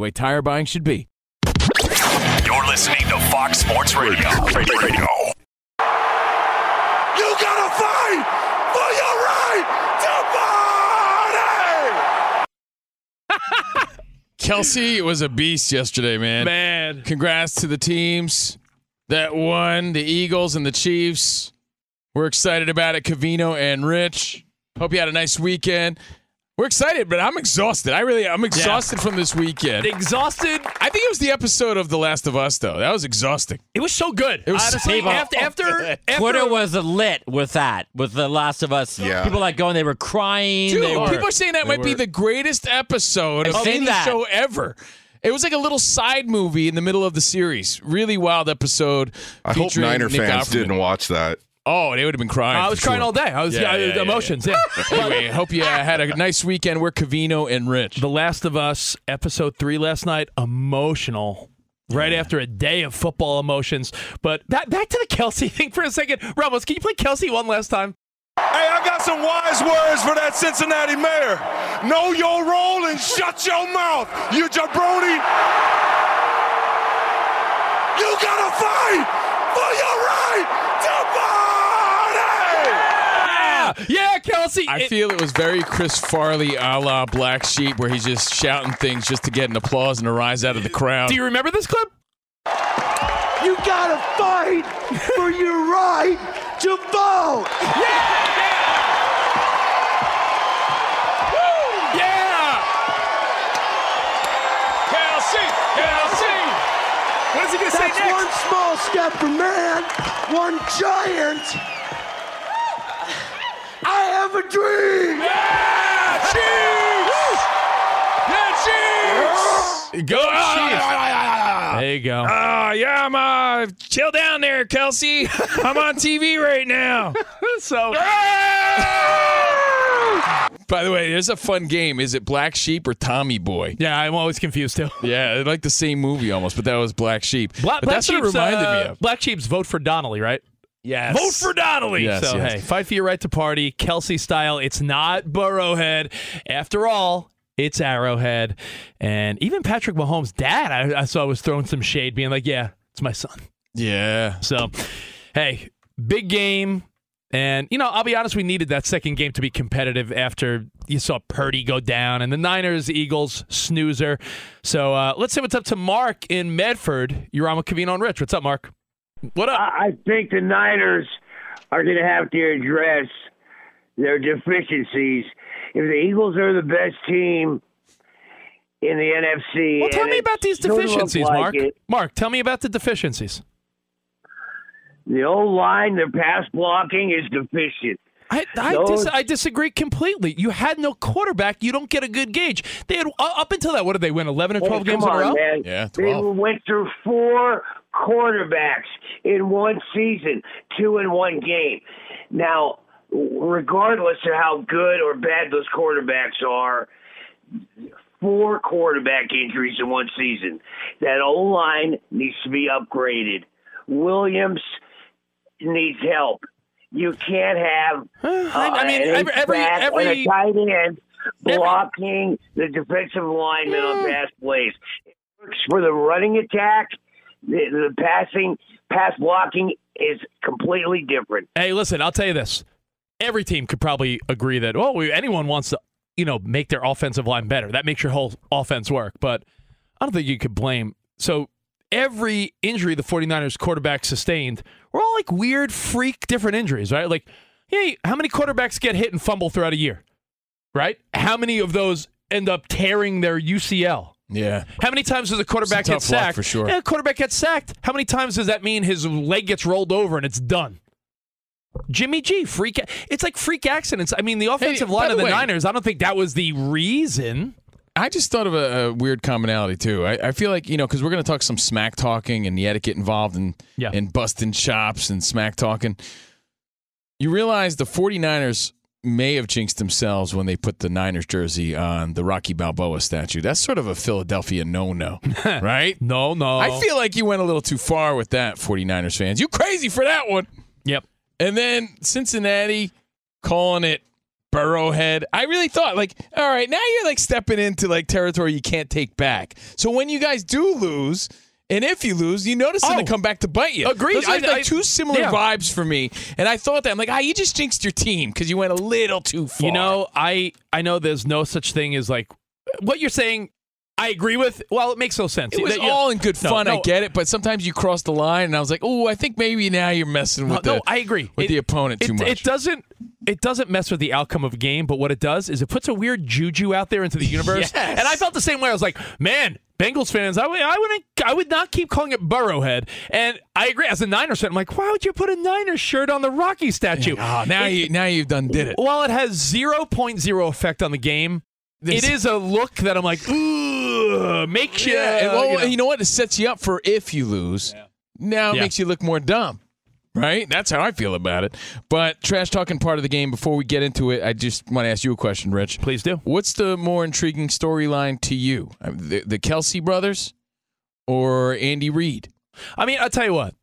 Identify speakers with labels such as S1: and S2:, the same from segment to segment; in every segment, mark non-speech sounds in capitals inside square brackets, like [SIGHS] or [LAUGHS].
S1: the way tire buying should be.
S2: You're listening to Fox Sports Radio. Radio. Radio.
S3: You gotta fight for your right to party! [LAUGHS]
S4: Kelce was a beast yesterday, man.
S5: Man.
S4: Congrats to the teams that won, the Eagles and the Chiefs. We're excited about it, Covino and Rich. Hope you had a nice weekend. We're excited, but I'm exhausted. I really, I'm exhausted from this weekend.
S5: Exhausted.
S4: I think it was the episode of The Last of Us, though. That was exhausting.
S5: It was so good.
S4: It was
S5: Honestly,
S4: so
S5: after, oh, after, after
S6: Twitter was lit with that, with The Last of Us.
S7: Yeah.
S6: People like going, they were crying.
S4: Dude,
S6: they were,
S4: people are saying that might be the greatest episode
S6: I've
S4: of any
S6: that.
S4: show ever. It was like a little side movie in the middle of the series. Really wild episode.
S7: I hope Niner
S4: Nick
S7: fans
S4: Offerman.
S7: didn't watch that.
S4: Oh, they would have been crying.
S5: I was crying
S4: sure.
S5: all day. I was
S4: Yeah,
S5: yeah,
S4: yeah, yeah,
S5: emotions. Yeah. [LAUGHS]
S4: Anyway, hope you uh, had a nice weekend. We're Covino and Rich.
S5: The Last of Us episode three last night, emotional. Right after a day of football emotions. But back, back to the Kelce [LAUGHS] thing for a second. Ramos, can you play Kelce one last time?
S3: Hey, I got some wise words for that Cincinnati mayor. Know your role and shut your mouth, you jabroni. You gotta fight for your right to party!
S5: Yeah, Kelce.
S4: I
S5: it-
S4: feel it was very Chris Farley a la Black Sheep, where he's just shouting things just to get an applause and a rise out of the crowd.
S5: do you remember this clip?
S3: You gotta fight for your right to vote!
S5: Yeah! Yeah. Woo! Yeah! Kelce! Kelce! What is he going to say
S3: That's
S5: next?
S3: one small step for man, one giant. I have a dream.
S4: Go
S5: There you go.
S4: Uh, yeah, I'm uh, chill down there, Kelce. I'm on TV right now. [LAUGHS]
S5: so,
S4: By the way, there's a fun game. Is it Black Sheep or Tommy Boy?
S5: yeah, I'm always confused too. [LAUGHS]
S4: Yeah, they're like the same movie almost, but that was Black Sheep.
S5: Black,
S4: but
S5: Black
S4: that's what it
S5: Sheep's,
S4: reminded
S5: uh,
S4: me of.
S5: Black Sheep's vote for Donnelly, right?
S4: Yes.
S5: Vote for Donnelly.
S4: Yes,
S5: so
S4: yes.
S5: hey, fight for your right to party, Kelce style. It's not Burrowhead. After all, it's Arrowhead. And even Patrick Mahomes' dad, I, I saw was throwing some shade, being like, "Yeah, it's my son."
S4: Yeah.
S5: So, hey, big game. And, you know, I'll be honest, we needed that second game to be competitive after you saw Purdy go down and the Niners, Eagles, snoozer. So uh, let's say what's up to Mark in Medford. You're on with Covino and Rich. What's up, Mark? What up?
S8: I I think the Niners are going to have to address their deficiencies. If the Eagles are the best team in the NFC,
S5: well, tell me about these
S8: sort of looks
S5: deficiencies,
S8: like
S5: Mark.
S8: it,
S5: Mark, tell me about the deficiencies.
S8: the old line, their pass blocking is deficient.
S5: I I,
S8: Those-
S5: dis- I disagree completely. You had no quarterback. You don't get a good gauge. They had uh, up until that. What did they win? Eleven or
S8: Hey,
S5: twelve
S8: come
S5: games in a row.
S8: man.
S4: Yeah,
S8: They went through four quarterbacks in one season, two in one game. Now, regardless of how good or bad those quarterbacks are, four quarterback injuries in one season. That O line needs to be upgraded. Williams needs help. You can't have. [SIGHS] Uh,
S5: I, mean,
S8: an
S5: every every, every
S8: a tight end blocking the defensive lineman on [SIGHS] pass plays. It works for the running attack. The, the passing, pass blocking is completely different.
S5: Hey, listen, I'll tell you this. Every team could probably agree that, oh, we, anyone wants to, you know, make their offensive line better. That makes your whole offense work. But I don't think you could blame. So every injury the 49ers quarterback sustained were all like weird, freak, different injuries, right? Like, hey, how many quarterbacks get hit and fumble throughout a year, right? How many of those end up tearing their UCL?
S4: Yeah.
S5: How many times does a quarterback
S4: a
S5: get sacked?
S4: for sure.
S5: Yeah, a quarterback gets sacked. How many times does that mean his leg gets rolled over and it's done? Jimmy G, freak. It's like freak accidents. I mean, the offensive
S4: by
S5: line of the
S4: way-
S5: Niners. I don't think that was the reason.
S4: I just thought of a, a weird commonality too. I, I feel like you know because we're going to talk some smack talking and the etiquette involved in
S5: Yeah.
S4: in busting chops and smack talking. You realize the 49ers may have jinxed themselves when they put the Niners jersey on the Rocky Balboa statue. That's sort of a Philadelphia no-no, [LAUGHS] right?
S5: No, no.
S4: I feel like you went a little too far with that, 49ers fans. You crazy for that one.
S5: Yep.
S4: And then Cincinnati calling it Burrowhead. I really thought, like, all right, now you're like stepping into like territory you can't take back. So when you guys do lose, and if you lose, you notice them
S5: Oh.
S4: to come back to bite you.
S5: Agreed.
S4: Those are like,
S5: I- I-
S4: two similar
S5: yeah.
S4: vibes for me. And I thought that I'm like, ah, you just jinxed your team because you went a little too far.
S5: You know, I I know there's no such thing as like what you're saying. I agree with. Well, it makes no sense.
S4: it was
S5: That
S4: all in good
S5: No,
S4: fun. I get it, but sometimes you cross the line, and I was like, oh, I think maybe now you're messing with
S5: no,
S4: the
S5: I agree.
S4: with
S5: It-
S4: the opponent too
S5: it,
S4: much.
S5: It doesn't. It doesn't mess with the outcome of a game, but what it does is it puts a weird juju out there into the [LAUGHS] universe.
S4: Yes.
S5: And I felt the same way. I was like, man, Bengals fans, I would, I wouldn't, I would not keep calling it Burrowhead. And I agree. As a Niners fan, I'm like, why would you put a Niners shirt on the Rocky statue?
S4: Oh, now
S5: It-
S4: you now you've done did it.
S5: While it has 0.0 effect on the game,
S4: This-
S5: it is a look that I'm like, ooh, makes you.
S4: Yeah, well,
S5: you know.
S4: you know what? It sets you up for if you lose. Now it
S5: Yeah.
S4: makes you look more dumb. Right? That's how I feel about it. But trash talking part of the game, before we get into it, I just want to ask you a question, Rich.
S5: Please do.
S4: What's the more intriguing storyline to you? Uh, The, the Kelce brothers or Andy Reid?
S5: I mean, I'll tell you what.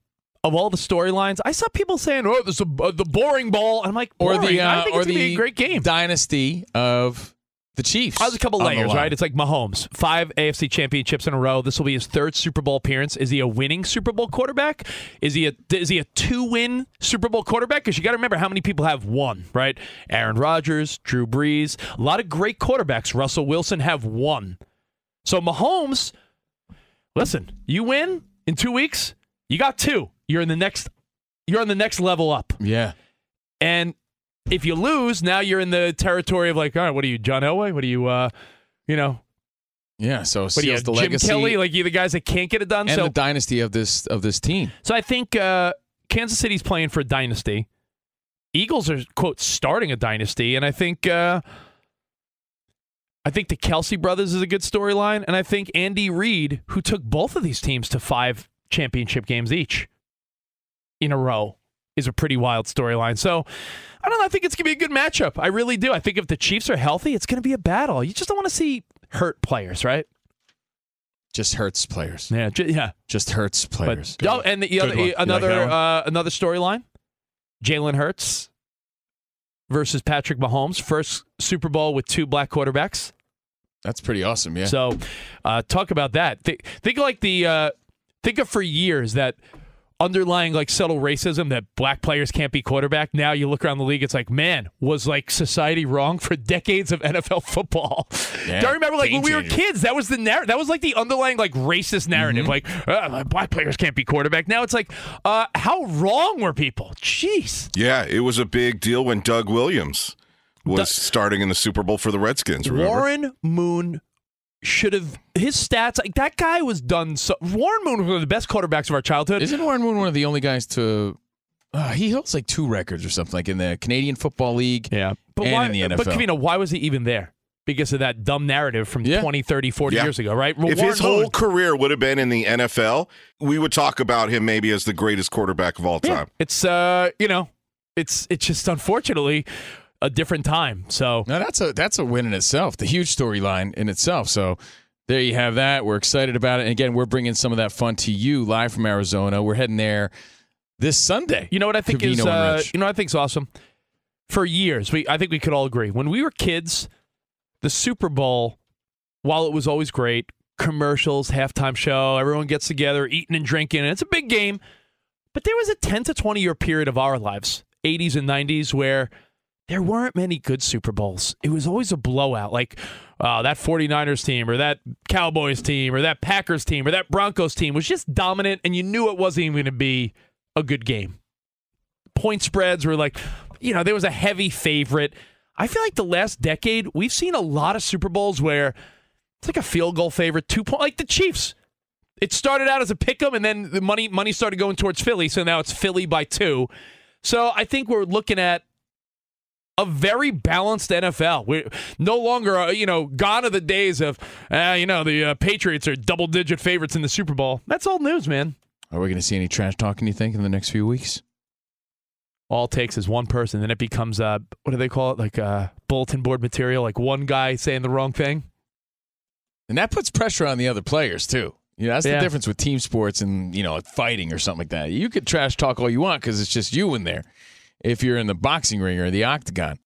S5: Of all the storylines, I saw people saying, "Oh, this is a, uh, the boring ball." I'm like,
S4: Or the uh,
S5: I think
S4: or
S5: it's
S4: the
S5: be a great game.
S4: dynasty of the Chiefs.
S5: There's a couple layers, right? It's like Mahomes, five AFC championships in a row. This will be his third Super Bowl appearance. Is he a winning Super Bowl quarterback? Is he a is he a two win Super Bowl quarterback? Because you got to remember how many people have one, right? Aaron Rodgers, Drew Brees, a lot of great quarterbacks. Russell Wilson have one. So Mahomes, listen, you win in two weeks, you got two. You're in the next. You're on the next level up.
S4: yeah.
S5: And if you lose, now you're in the territory of like, all right, what are you, John Elway? What are you, uh, you know,
S4: Yeah. So
S5: what are you,
S4: the
S5: Jim
S4: legacy
S5: Kelly? Like you, the guys that can't get it done.
S4: and
S5: so,
S4: the dynasty of this of this team.
S5: so I think uh, Kansas City's playing for a dynasty. Eagles are quote starting a dynasty, and I think uh, I think the Kelce brothers is a good storyline, and I think Andy Reid, who took both of these teams to five championship games each in a row, is a pretty wild storyline. So I don't know. I think it's gonna be a good matchup. I really do. I think if the Chiefs are healthy, it's gonna be a battle. You just don't want to see hurt players, right?
S4: Just hurts players.
S5: Yeah, ju- yeah.
S4: Just hurts players.
S5: But, oh, and the other.
S4: You like
S5: another uh, another storyline: Jalen Hurts versus Patrick Mahomes, first Super Bowl with two black quarterbacks.
S4: That's pretty awesome. Yeah.
S5: So, uh, talk about that. Think, think of like the uh, think of for years that underlying like subtle racism that black players can't be quarterback. Now you look around the league, it's like, man, was like society wrong for [LAUGHS] decades of NFL football?
S4: Yeah,
S5: I remember like when we were kids? That was the narrative. That was like the underlying like racist narrative.
S4: Mm-hmm.
S5: Like uh, black players can't be quarterback. Now it's like, uh, how wrong were people? Jeez.
S7: Yeah, it was a big deal when Doug Williams was starting in the Super Bowl for the Redskins. Remember?
S5: Warren Moon should have his stats. Like that guy was done. So Warren Moon was one of the best quarterbacks of our childhood.
S4: Isn't Warren Moon one of the only guys to? Uh, he holds like two records or something, like in the Canadian Football League.
S5: Yeah. But
S4: and
S5: why,
S4: in the
S5: But
S4: NFL.
S5: Covino, why was he even there? Because of that dumb narrative from
S4: Yeah.
S5: 20, 30, 40
S7: Yeah.
S5: years ago, right? Well,
S7: if
S5: Warren
S7: his whole
S5: Moon-
S7: career would have been in the NFL, we would talk about him maybe as the greatest quarterback of all
S5: Yeah.
S7: time.
S5: It's uh, you know, it's it's just unfortunately a different time. So
S4: now that's a that's a win in itself. The huge storyline in itself. So there you have that. We're excited about it. And again, we're bringing some of that fun to you live from Arizona. We're heading there this Sunday.
S5: You know what I think
S4: Covino
S5: is uh, you know what I think's awesome. For years, we I think we could all agree when we were kids, the Super Bowl, while it was always great, commercials, halftime show, everyone gets together, eating and drinking, and it's a big game. But there was a 10 to 20 year period of our lives, 80s and 90s, where there weren't many good Super Bowls. It was always a blowout, like uh, that 49ers team or that Cowboys team or that Packers team or that Broncos team was just dominant, and you knew it wasn't even going to be a good game. Point spreads were like, you know, there was a heavy favorite. I feel like the last decade, we've seen a lot of Super Bowls where it's like a field goal favorite, two point, like the Chiefs. It started out as a pick 'em, and then the money money started going towards Philly, so now it's Philly by two. So I think we're looking at a very balanced NFL. We're no longer, uh, you know, gone are the days of, uh, you know, the uh, Patriots are double digit favorites in the Super Bowl. That's old news, man.
S4: Are we going to see any trash talking? You think in the next few weeks?
S5: All it takes is one person, then it becomes uh, what do they call it? Like uh, bulletin board material, like one guy saying the wrong thing.
S4: And that puts pressure on the other players too. You know, that's
S5: Yeah.
S4: the difference with team sports and you know fighting or something like that. You could trash talk all you want because it's just you in there. If you're in the boxing ring or the octagon,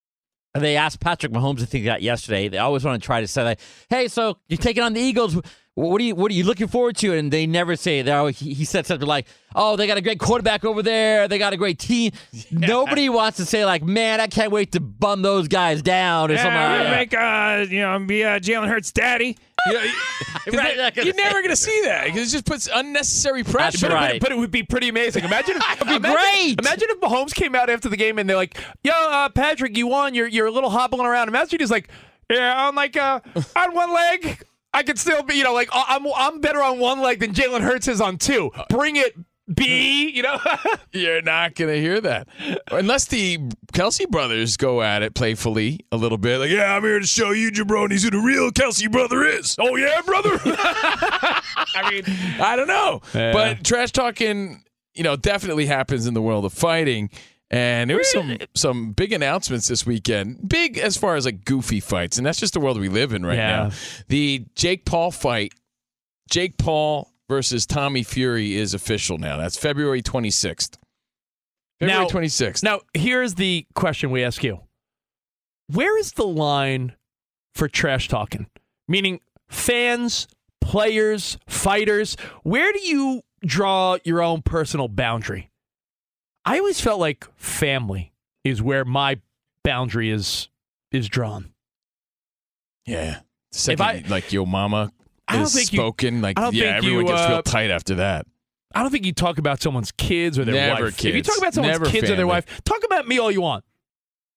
S6: And they asked Patrick Mahomes, I think that yesterday. They always want to try to say "Hey, so you're taking on the Eagles. What are you What are you looking forward to?" And they never say. They always, he he said something like, "Oh, they got a great quarterback over there. They got a great team." [LAUGHS] Nobody wants to say like, "Man, I can't wait to bum those guys down" or something. like that.
S4: make uh, you know be uh, Jalen Hurts' daddy. [LAUGHS] You know, 'cause
S6: Right,
S4: that-
S6: not gonna
S4: you're never going to see that because it just puts unnecessary pressure.
S6: That's right.
S5: But it would be pretty amazing. Imagine [LAUGHS] if
S6: be
S5: imagine,
S6: great.
S5: Imagine if Mahomes came out after the game and they're like, "Yo, uh, Patrick, you won. You're you're a little hobbling around." Imagine he's like, "Yeah, on like uh, on one leg, I could still be, you know, like uh, I'm I'm better on one leg than Jalen Hurts is on two. Bring it, B. [LAUGHS] You know." [LAUGHS]
S4: You're not going to hear that unless the Kelce brothers go at it playfully a little bit. Like, yeah, I'm here to show you jabronis who the real Kelce brother is. Oh yeah, brother. [LAUGHS] I mean, I don't know,
S5: Yeah.
S4: but trash talking, you know, definitely happens in the world of fighting. And there was some some big announcements this weekend. Big as far as like goofy fights, and that's just the world we live in right
S5: Yeah.
S4: now. The Jake Paul fight, Jake Paul versus Tommy Fury is official now. That's February 26th. February
S5: Now-
S4: 26th.
S5: Now, here's the question we ask you: Where is the line for trash talking? Meaning, fans, players, fighters. Where do you draw your own personal boundary? I always felt like family is where my boundary is is drawn.
S4: yeah. Second,
S5: I-
S4: like your mama is
S5: think you-
S4: spoken, like yeah, everyone
S5: you,
S4: gets real
S5: uh,
S4: tight after that.
S5: I don't think you talk about someone's kids or their
S4: Never
S5: wife. If you
S4: kids.
S5: talk about someone's
S4: Never
S5: kids or their wife, talk about me all you want.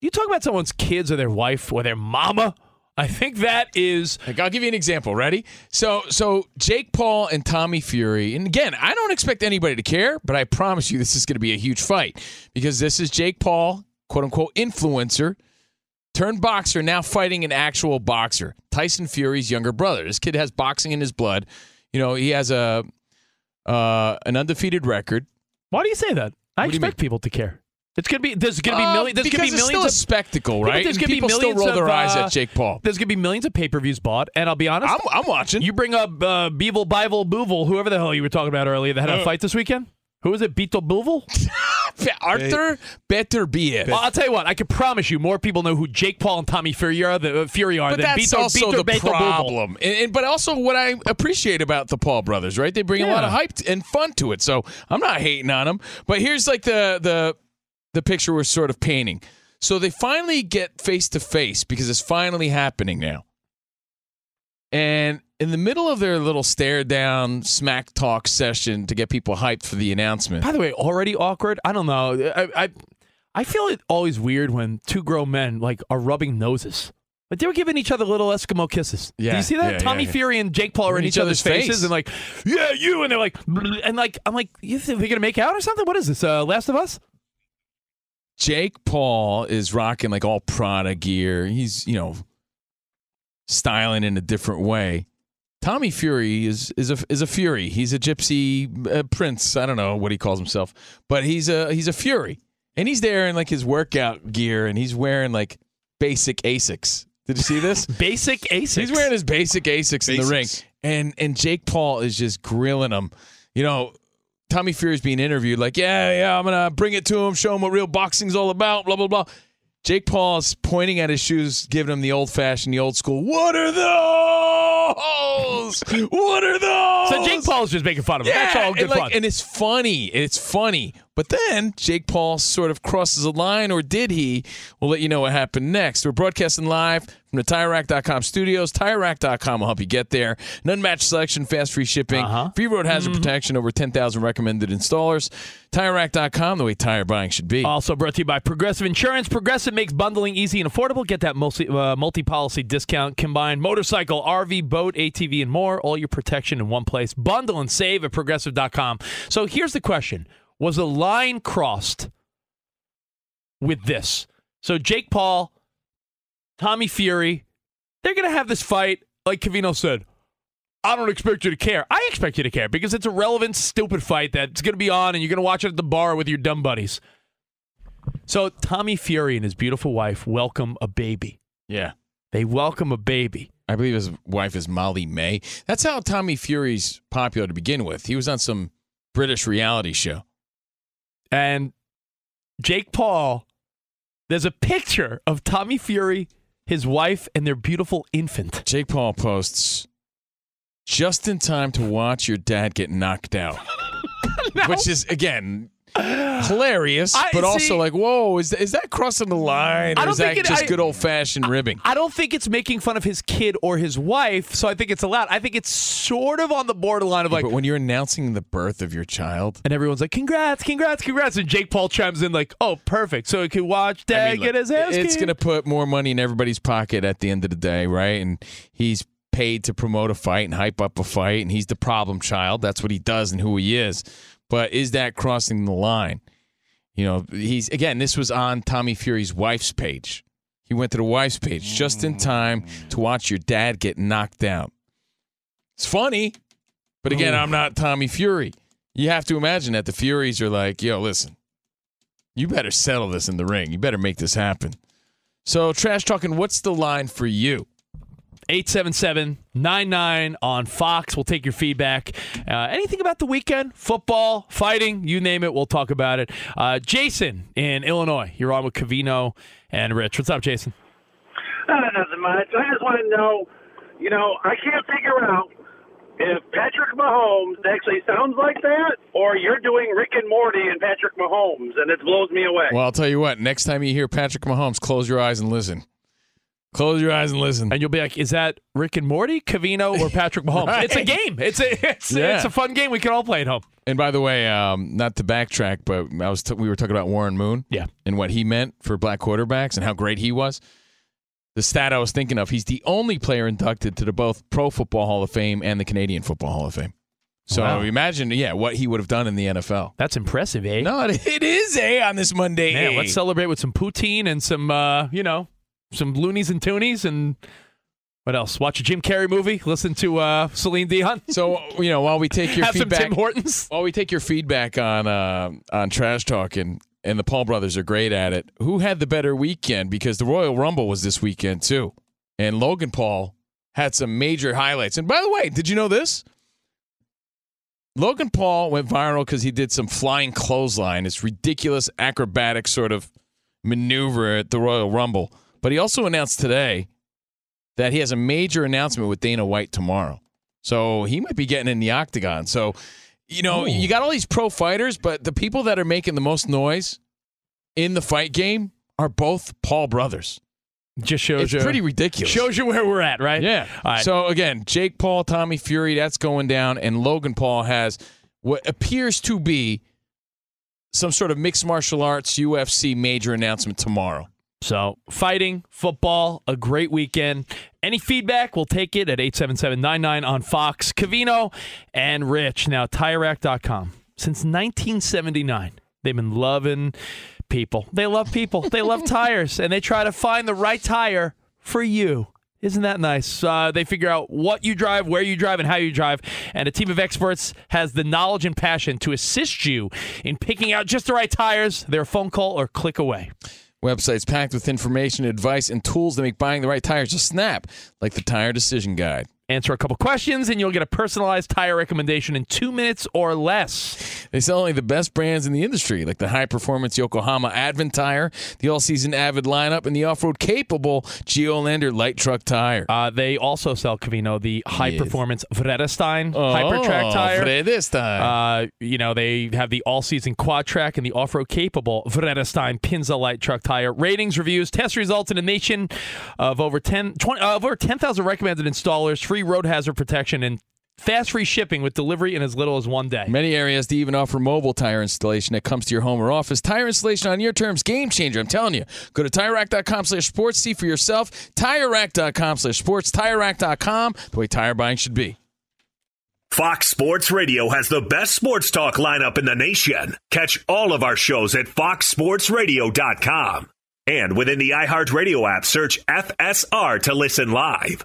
S5: You talk about someone's kids or their wife or their mama. I think that is
S4: Like, I'll give you an example. Ready? So, so Jake Paul and Tommy Fury, and again, I don't expect anybody to care, but I promise you, this is going to be a huge fight because this is Jake Paul, quote unquote, influencer turned boxer, now fighting an actual boxer, Tyson Fury's younger brother. This kid has boxing in his blood. You know, he has a uh, an undefeated record.
S5: Why do you say that? I
S4: What
S5: expect people to care. It's gonna be there's gonna be
S4: Uh,
S5: millions. There's
S4: because
S5: gonna be
S4: it's
S5: millions
S4: still a
S5: of
S4: spectacle,
S5: Yeah,
S4: right?
S5: there's
S4: And
S5: gonna be
S4: people still
S5: millions
S4: roll their
S5: of,
S4: eyes
S5: uh,
S4: at Jake Paul.
S5: There's gonna be millions of pay per views bought, and I'll be honest.
S4: I'm, I'm watching.
S5: you bring up uh, Beevil, Bible, Boovel, whoever the hell you were talking about earlier that had a
S4: Uh.
S5: fight this weekend. Who was it? Beetle Boovel? [LAUGHS]
S4: Arthur better be it.
S5: Well, I'll tell you what. I can promise you, more people know who Jake Paul and Tommy Fury are, the, uh, Fury are
S4: But
S5: than
S4: that's
S5: Beetle,
S4: also
S5: Beetle,
S4: the
S5: Beetle Boovel.
S4: problem. And, and- but also what I appreciate about the Paul brothers, right? They bring a lot of hype and fun to it. So I'm not hating on them. But here's like the the the picture we're sort of painting. So they finally get face to face because it's finally happening now. And in the middle of their little stare down smack talk session to get people hyped for the announcement.
S5: By the way, already awkward. I don't know. I, I I feel it always weird when two grown men like are rubbing noses. Like they were giving each other little Eskimo kisses.
S4: Yeah,
S5: Do you see that?
S4: yeah,
S5: Tommy
S4: yeah.
S5: Fury and Jake Paul are in each, other's, faces
S4: face.
S5: and like, yeah, you, and they're like, and like, I'm like, you think they're gonna make out or something? What is this? Uh, Last of Us?
S4: Jake Paul is rocking like all Prada gear. He's, you know, styling in a different way. Tommy Fury is is a is a fury. He's a gypsy uh, prince. I don't know what he calls himself, but he's a he's a fury, and he's there in like his workout gear, and he's wearing like basic Asics. Did you see this? [LAUGHS]
S5: Basic Asics.
S4: He's wearing his basic Asics, in the ring, and and Jake Paul is just grilling him. You know, Tommy Fury's being interviewed, like, yeah, yeah, I'm gonna bring it to him, show him what real boxing's all about, blah blah blah. Jake Paul's pointing at his shoes, giving him the old fashioned, the old school. What are those? [LAUGHS] What are those?
S5: So Jake Paul's just making fun of him. That's all good
S4: and like,
S5: fun.
S4: And it's funny. It's funny. But then Jake Paul sort of crosses a line, or did he? We'll let you know what happened next. We're broadcasting live from the TireRack.com studios. TireRack.com will help you get there. An unmatched selection, fast free shipping,
S5: Uh-huh.
S4: free road hazard
S5: Mm-hmm.
S4: protection, over 10,000 recommended installers. TireRack.com, the way tire buying should be.
S5: Also brought to you by Progressive Insurance. Progressive makes bundling easy and affordable. Get that multi uh, multi-policy discount. Combine motorcycle, RV, boat, ATV, and more. All your protection in one place. Bundle and save at Progressive.com. So here's the question: Was a line crossed with this? So Jake Paul, Tommy Fury, they're gonna have this fight. Like Covino said, I don't expect you to care. I expect you to care because it's a relevant, stupid fight that's going to be on and you're going to watch it at the bar with your dumb buddies. So, Tommy Fury and his beautiful wife welcome a baby.
S4: yeah.
S5: They welcome a baby.
S4: I believe his wife is Molly-Mae. That's how Tommy Fury's popular to begin with. He was on some British reality show.
S5: And Jake Paul, there's a picture of Tommy Fury, his wife, and their beautiful infant.
S4: Jake Paul posts just in time to watch your dad get knocked out. [LAUGHS] Which is again hilarious,
S5: I-
S4: but
S5: see-
S4: also like, whoa, is is that crossing the line, or is that
S5: it-
S4: just
S5: I-
S4: good old fashioned ribbing?
S5: I don't think it's making fun of his kid or his wife, so I think it's allowed. I think it's sort of on the borderline of like,
S4: but when you're announcing the birth of your child,
S5: and everyone's like, "Congrats, congrats, congrats!" And Jake Paul chimes in like, "Oh, perfect! So he can watch Dad
S4: I mean,
S5: get
S4: look,
S5: his ass
S4: it's going to put more money in everybody's pocket at the end of the day, right? And he's paid to promote a fight and hype up a fight, and he's the problem child. That's what he does and who he is. But is that crossing the line? You know, he's again. This was on Tommy Fury's wife's page. He went to the wife's page just in time to watch your dad get knocked out. It's funny, but again, I'm not Tommy Fury. You have to imagine that the Furies are like, "Yo, listen, you better settle this in the ring. You better make this happen." So, trash talking. What's the line for you?
S5: 877-99 on Fox. We'll take your feedback. Uh, anything about the weekend? Football, fighting, you name it, we'll talk about it. Uh, Jason in Illinois, you're on with Covino and Rich. What's up, Jason?
S9: Uh, nothing much. I just want to know, you know, I can't figure out if Patrick Mahomes actually sounds like that, or you're doing Rick and Morty and Patrick Mahomes, and it blows me away.
S4: Well, I'll tell you what. Next time you hear Patrick Mahomes, close your eyes and listen. Close your eyes and listen.
S5: And you'll be like, is that Rick and Morty, Covino, or Patrick Mahomes? [LAUGHS]
S4: Right.
S5: It's a game. It's a it's,
S4: Yeah.
S5: it's a fun game we can all play at home.
S4: And by the way, um, not to backtrack, but I was t- we were talking about Warren Moon,
S5: Yeah.
S4: and what he meant for black quarterbacks and how great he was. The stat I was thinking of: he's the only player inducted to the both Pro Football Hall of Fame and the Canadian Football Hall of Fame. So
S5: Wow.
S4: imagine, yeah, what he would have done in the NFL.
S5: That's impressive, eh?
S4: No, it, [LAUGHS] it is a on this Monday.
S5: Man,
S4: eh?
S5: let's celebrate with some poutine and some, uh, you know, some loonies and toonies and what else? Watch a Jim Carrey movie. Listen to uh, Celine Dion.
S4: So you know, while we take [LAUGHS] your
S5: Have some
S4: feedback,
S5: Tim Hortons.
S4: while we take your feedback on uh, on trash talk and and the Paul brothers are great at it. Who had the better weekend? Because the Royal Rumble was this weekend too, and Logan Paul had some major highlights. And by the way, did you know this? Logan Paul went viral because he did some flying clothesline. It's ridiculous acrobatic sort of maneuver at the Royal Rumble. But he also announced today that he has a major announcement with Dana White tomorrow. So he might be getting in the octagon. So, you know, oh. you got all these pro fighters, but the people that are making the most noise in the fight game are both Paul brothers.
S5: Just shows
S4: It's
S5: you.
S4: pretty ridiculous.
S5: Shows you where we're at, right?
S4: Yeah.
S5: All right.
S4: So again, Jake Paul, Tommy Fury, that's going down, and Logan Paul has what appears to be some sort of mixed martial arts UFC major announcement tomorrow.
S5: So, fighting, football, a great weekend. Any feedback, we'll take it at 877-99 on Fox. Covino and Rich. Now, TireRack.com. Since 1979, they've been loving people. They love people. They love [LAUGHS] tires, and they try to find the right tire for you. Isn't that nice? Uh, they figure out what you drive, where you drive, and how you drive. And a team of experts has the knowledge and passion to assist you in picking out just the right tires. They're a phone call or click away.
S4: Website's packed with information, advice, and tools that make buying the right tires a snap, like the Tire Decision Guide.
S5: Answer a couple questions, and you'll get a personalized tire recommendation in two minutes or less.
S4: They sell only the best brands in the industry, like the high performance Yokohama ADVAN tire, the all season Avid lineup, and the off road capable Geolandar light truck tire.
S5: Uh, they also sell Covino the high
S4: Yes.
S5: performance Vredestein
S4: Oh,
S5: Hypertrac tire.
S4: Vredestein.
S5: Uh, you know, they have the all season Quatrac and the off road capable Vredestein Pinza light truck tire. Ratings, reviews, test results in a nation of over 10, 20, uh, over 10,000 recommended installers, free road hazard protection, and fast free shipping with delivery in as little as one day.
S4: Many areas to even offer mobile tire installation that comes to your home or office. Tire installation on your terms, game changer. I'm telling you. Go to TireRack.com slash sports. See for yourself. TireRack.com slash sports. TireRack.com, the way tire buying should be.
S2: Fox Sports Radio has the best sports talk lineup in the nation. Catch all of our shows at foxsportsradio.com. And within the iHeartRadio app, search FSR to listen live.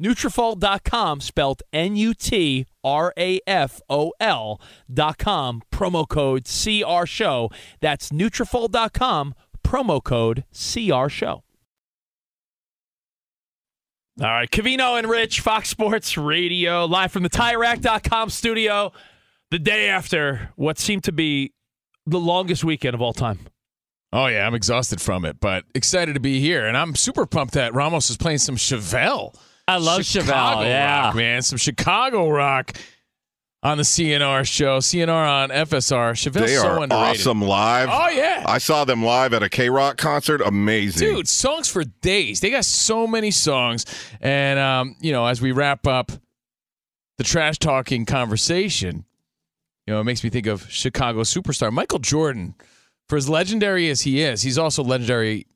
S5: Nutrafol.com, spelled N-U-T-R-A-F-O-L dot com, promo code CR Show. That's Nutrafol.com, promo code CR Show. All right, Covino and Rich, Fox Sports Radio, live from the TireRack.com studio, the day after what seemed to be the longest weekend of all time.
S4: Oh yeah, I'm exhausted from it, but excited to be here, and I'm super pumped that Ramos is playing some Chevelle.
S6: I love
S4: Chicago
S6: Chevelle. Yeah,
S4: rock, man, some Chicago rock on the CNR show, CNR on FSR. Chevelle's
S7: They
S4: so
S7: are
S4: underrated.
S7: awesome live.
S4: Oh yeah,
S7: I saw them live at a K Rock concert. Amazing.
S4: dude, songs for days. They got so many songs, and um, you know, as we wrap up the trash talking conversation, you know, it makes me think of Chicago superstar Michael Jordan. For as legendary as he is, he's also legendary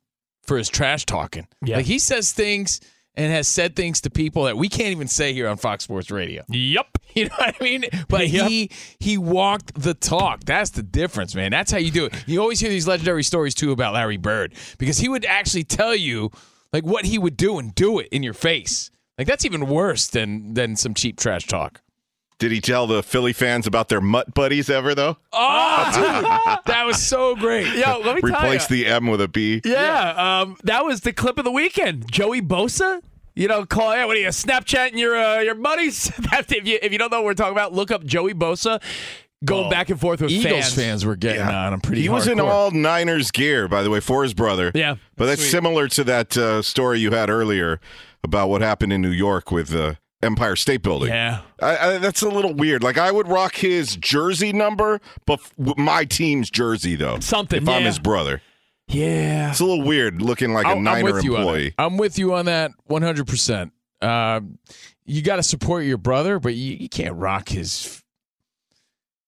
S4: for his trash talking.
S5: Yeah.
S4: Like he says things and has said things to people that we can't even say here on Fox Sports Radio.
S5: Yep. [LAUGHS]
S4: You know what I mean? But
S5: Yep.
S4: he he walked the talk. That's the difference, man. That's how you do it. You always hear these legendary stories too about Larry Bird because he would actually tell you like what he would do and do it in your face. Like that's even worse than than some cheap trash talk.
S7: Did he tell the Philly fans about their mutt buddies ever though?
S4: Oh, [LAUGHS] dude, that was so great.
S5: Yo, let me tell.
S7: Replace the M with a B.
S5: Yeah, um, that was the clip of the weekend. Joey Bosa. You know, call yeah, what are you Snapchatting your uh, your buddies? [LAUGHS] That's, if you if you don't know what we're talking about, look up Joey Bosa going
S4: Oh,
S5: back and forth with
S4: Eagles
S5: fans.
S4: fans, were getting on him pretty
S7: He was in all Niners gear, by the way, for his brother.
S5: Yeah.
S7: But that's
S5: Sweet.
S7: similar to that uh, story you had earlier about what happened in New York with the Empire State Building.
S5: Yeah.
S7: I, I, that's a little weird. Like, I would rock his jersey number, but f- my team's jersey, though.
S5: Something,
S7: If I'm his brother.
S5: Yeah.
S7: It's a little weird looking like a
S4: I'm- I'm
S7: Niner
S4: with you on
S7: employee.
S4: I'm with you on that 100%. Uh, you got to support your brother, but you, you can't rock his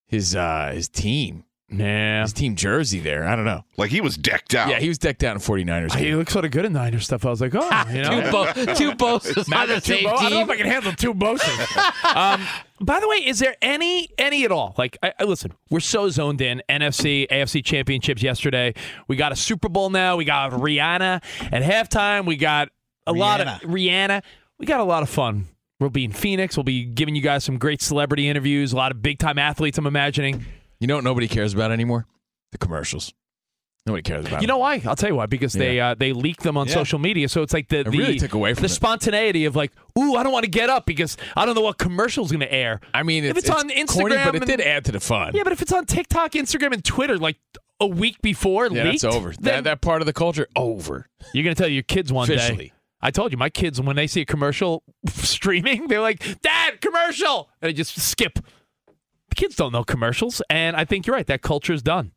S4: his uh his team.
S5: Yeah.
S4: His team jersey there. I don't know.
S7: Like, he was decked out.
S4: Yeah, he was decked out in 49ers.
S5: He
S4: gear.
S5: looks sort of good in Niner stuff. I was like, oh, you know,
S6: Two, bo- [LAUGHS] two Bosas on the
S5: Two
S6: same
S5: Bo- I don't know if I can handle two Bosas. [LAUGHS] um, by the way, is there any any at all? Like, I, I- listen, we're so zoned in. NFC, AFC championships yesterday. We got a Super Bowl now. We got Rihanna at halftime. We got a lot of Rihanna. We got a lot of fun. We'll be in Phoenix. We'll be giving you guys some great celebrity interviews. A lot of big time athletes. I'm imagining.
S4: You know what nobody cares about anymore? The commercials. Nobody cares about
S5: You know why? I'll tell you why. Because they uh, they leak them on
S4: Yeah.
S5: social media, so it's like the the,
S4: really took away from
S5: the
S4: it.
S5: spontaneity of like, ooh, I don't want to get up because I don't know what commercial's going to air.
S4: I mean,
S5: if
S4: it's,
S5: it's, on Instagram,
S4: corny, but it
S5: and-
S4: did add to the fun.
S5: Yeah, but if it's on TikTok, Instagram, and Twitter, like a week before,
S4: Yeah,
S5: leaked,
S4: that's over. That, that part of the culture, over.
S5: you're going to tell your kids one
S4: Officially.
S5: day. I told you, my kids when they see a commercial [LAUGHS] streaming, they're like, "Dad, commercial," and they just skip. Kids don't know commercials, and I think you're right. That culture is done.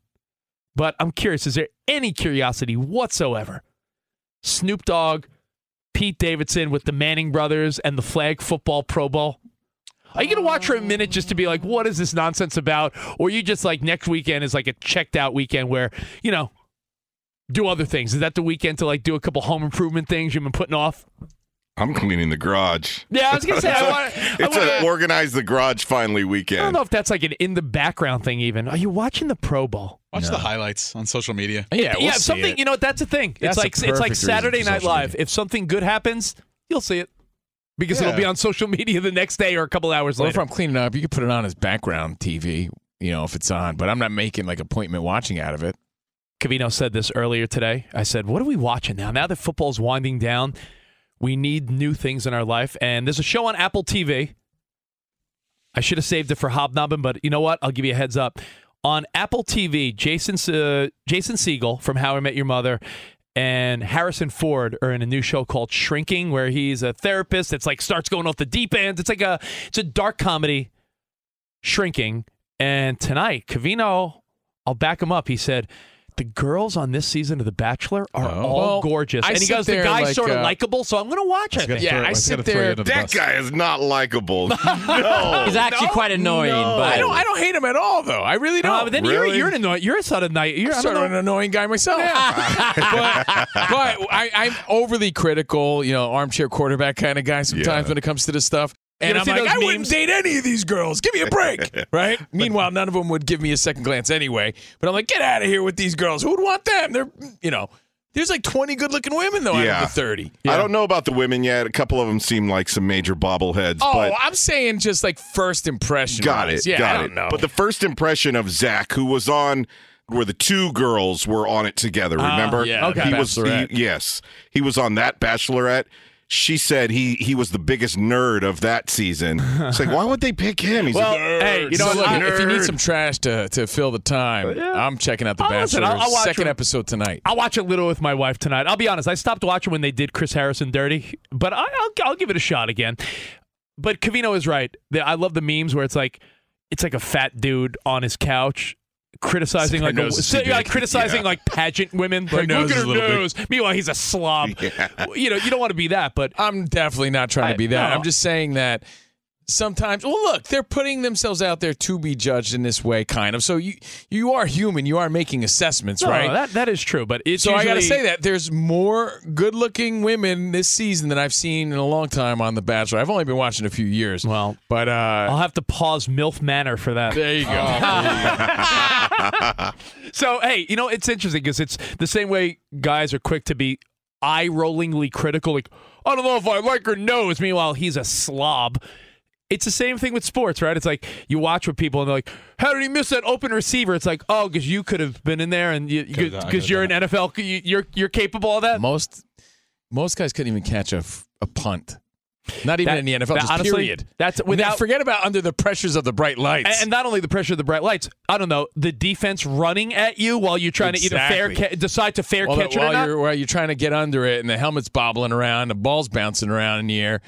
S5: But I'm curious: is there any curiosity whatsoever? Snoop Dogg, Pete Davidson with the Manning brothers and the flag football Pro Bowl. Are you gonna watch for a minute just to be like, what is this nonsense about? Or you just like next weekend is like a checked out weekend where, you know, do other things. Is that the weekend to like do a couple home improvement things you've been putting off?
S7: I'm cleaning the garage.
S5: Yeah, I was gonna say I want. [LAUGHS]
S7: It's
S5: wanna-
S7: an organize the garage finally weekend.
S5: I don't know if that's like an in the background thing. Even are you watching the Pro Bowl?
S10: Watch the highlights on social media.
S4: Yeah, we'll
S5: yeah,
S4: see
S5: something.
S4: it.
S5: You know, that's a thing.
S4: That's
S5: it's like it's like Saturday Night Live.
S4: media.
S5: If something good happens, you'll see it because
S10: Yeah.
S5: it'll be on social media the next day or a couple hours
S4: Or if. I'm cleaning up, you can put it on as background TV, you know, if it's on, but I'm not making like appointment watching out of it.
S5: Covino said this earlier today. I said, "What are we watching now? Now that football's winding down, we need new things in our life." And there's a show on Apple TV. I should have saved it for Hobnobbing, but you know what? I'll give you a heads up. On Apple TV, Jason uh, Jason Segel from How I Met Your Mother and Harrison Ford are in a new show called Shrinking, where he's a therapist that's like starts going off the deep end. It's like a it's a dark comedy, Shrinking. And tonight, Covino, I'll back him up. He said. The girls on this season of The Bachelor are
S4: Oh.
S5: all
S4: Well,
S5: gorgeous.
S4: I
S5: and he goes, the guy's
S4: like,
S5: sort of
S4: uh,
S5: likable, so I'm going to watch it.
S4: Yeah, I sit there.
S7: That guy is not likable. [LAUGHS] no.
S6: He's actually quite annoying.
S7: no.
S6: but
S4: I don't. I don't hate him at all, though. I really don't.
S5: No, but then
S7: Really?
S5: you're, you're an annoying. You're a sort of night. You're,
S4: sort of an annoying guy myself. [LAUGHS] but but I, I'm overly critical, you know, armchair quarterback kind of guy sometimes
S7: Yeah.
S4: when it comes to this stuff. And I'm like, I wouldn't date any of these girls. Give me a break, [LAUGHS] right? Meanwhile, none of them would give me a second glance anyway. But I'm like, get out of here with these girls. Who would want them? They're, you know, there's like 20 good-looking women though
S7: Yeah.
S4: out of the 30.
S7: I don't know about the women yet. A couple of them seem like some major bobbleheads.
S4: Oh, I'm saying just like first impression.
S7: got
S4: wise.
S7: it.
S4: Yeah,
S7: got
S4: I don't
S7: it.
S4: know.
S7: But the first impression of Zach, who was on, where the two girls were on it together. Remember?
S4: Ah, yeah, Okay.
S7: He was. He, yes, he was on that Bachelorette. She said he he was the biggest nerd of that season. It's like, why would they pick him? He's
S5: Well,
S7: a nerd.
S5: hey, you know
S4: So
S5: what? I-
S4: if you need some trash to, to fill the time, I'm checking out The
S5: Oh,
S4: Bachelor.
S5: listen, I'll- I'll watch
S4: second
S5: it.
S4: episode tonight.
S5: I'll watch a little with my wife tonight. I'll be honest. I stopped watching when they did Chris Harrison dirty, but I, I'll I'll give it a shot again. But Covino is right. I love the memes where it's like it's like a fat dude on his couch criticizing
S4: Her
S5: like a,
S4: nose
S5: so- like criticizing
S7: Yeah.
S5: like pageant women.
S4: Her
S5: like
S4: nose
S5: look at her
S4: little big.
S5: nose. Meanwhile, he's a slob. [LAUGHS]
S7: Yeah.
S5: You know, you don't want to be that, but
S4: I'm definitely not trying
S5: I-
S4: to be that.
S5: no.
S4: I'm just saying that sometimes well look they're putting themselves out there to be judged in this way kind of so you you are human you are making assessments
S5: No,
S4: right
S5: that that is true, but it's
S4: so I got to say that there's more good-looking women this season than I've seen in a long time on The Bachelor. I've only been watching a few years.
S5: Well,
S4: but uh,
S5: I'll have to pause MILF Manor for that.
S4: There you go. [LAUGHS] [LAUGHS]
S5: so hey, you know it's interesting because it's the same way guys are quick to be eye-rollingly critical. Like I don't know if I like her nose. Meanwhile, he's a slob. It's the same thing with sports, right? It's like you watch with people and they're like, "How did he miss that open receiver?" It's like, "Oh, because you could have been in there and you
S4: Could've done- I
S5: because
S4: could've
S5: you're an NFL, you- you're you're capable of that."
S4: most most guys couldn't even catch a, a punt. Not even
S5: That-
S4: in the NFL,
S5: that-
S4: just
S5: honestly,
S4: period.
S5: that's
S4: And
S5: without-
S4: forget about under the pressures of the bright lights.
S5: And, and not only the pressure of the bright lights, I don't know, the defense running at you while you're trying to either fair ca- decide to fair
S4: while,
S5: catch it
S4: while
S5: or not.
S4: you're while you're trying to get under it, and the helmet's bobbling around, the ball's bouncing around in the air.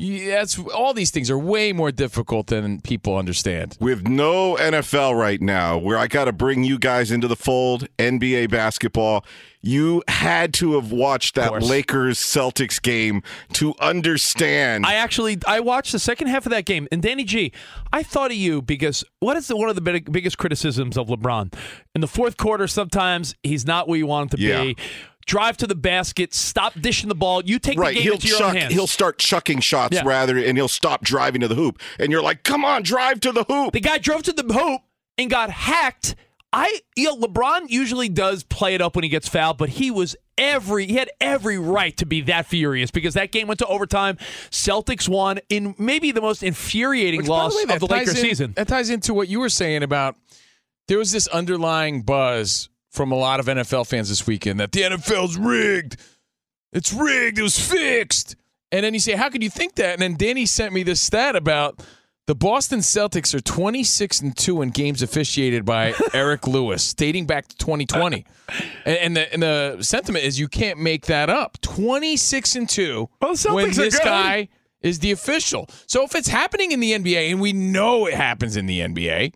S4: You, that's all these things are way more difficult than people understand.
S7: With no NFL right now, where I got to bring you guys into the fold, NBA basketball, you had to have watched that Lakers Celtics game to understand.
S5: I actually I watched the second half of that game, and Danny G, I thought of you because what is the, one of the big, biggest criticisms of LeBron in the fourth quarter? Sometimes he's not where you want him to
S7: Yeah.
S5: be. Drive to the basket, stop dishing the ball. You take
S7: right,
S5: the game
S7: he'll
S5: into your
S7: chuck,
S5: own hands.
S7: he'll start chucking shots
S5: Yeah.
S7: rather, and he'll stop driving to the hoop, and you're like, "Come on, drive to the hoop."
S5: The guy drove to the hoop and got hacked. I you know LeBron usually does play it up when he gets fouled, but he was every he had every right to be that furious because that game went to overtime. Celtics won in maybe the most infuriating
S4: Which, by
S5: loss
S4: way,
S5: of the Lakers
S4: in-
S5: season.
S4: That ties into what you were saying about there was this underlying buzz from a lot of NFL fans this weekend that the NFL's rigged. It's rigged. It was fixed. And then you say, how could you think that? And then Danny sent me this stat about the Boston Celtics are 26 and 2 in games officiated by [LAUGHS] Eric Lewis, dating back to 2020. And, and, the, and the sentiment is you can't make that up. 26 and 2 when
S5: Celtics are
S4: this guy is the official. So if it's happening in the NBA, and we know it happens in the NBA,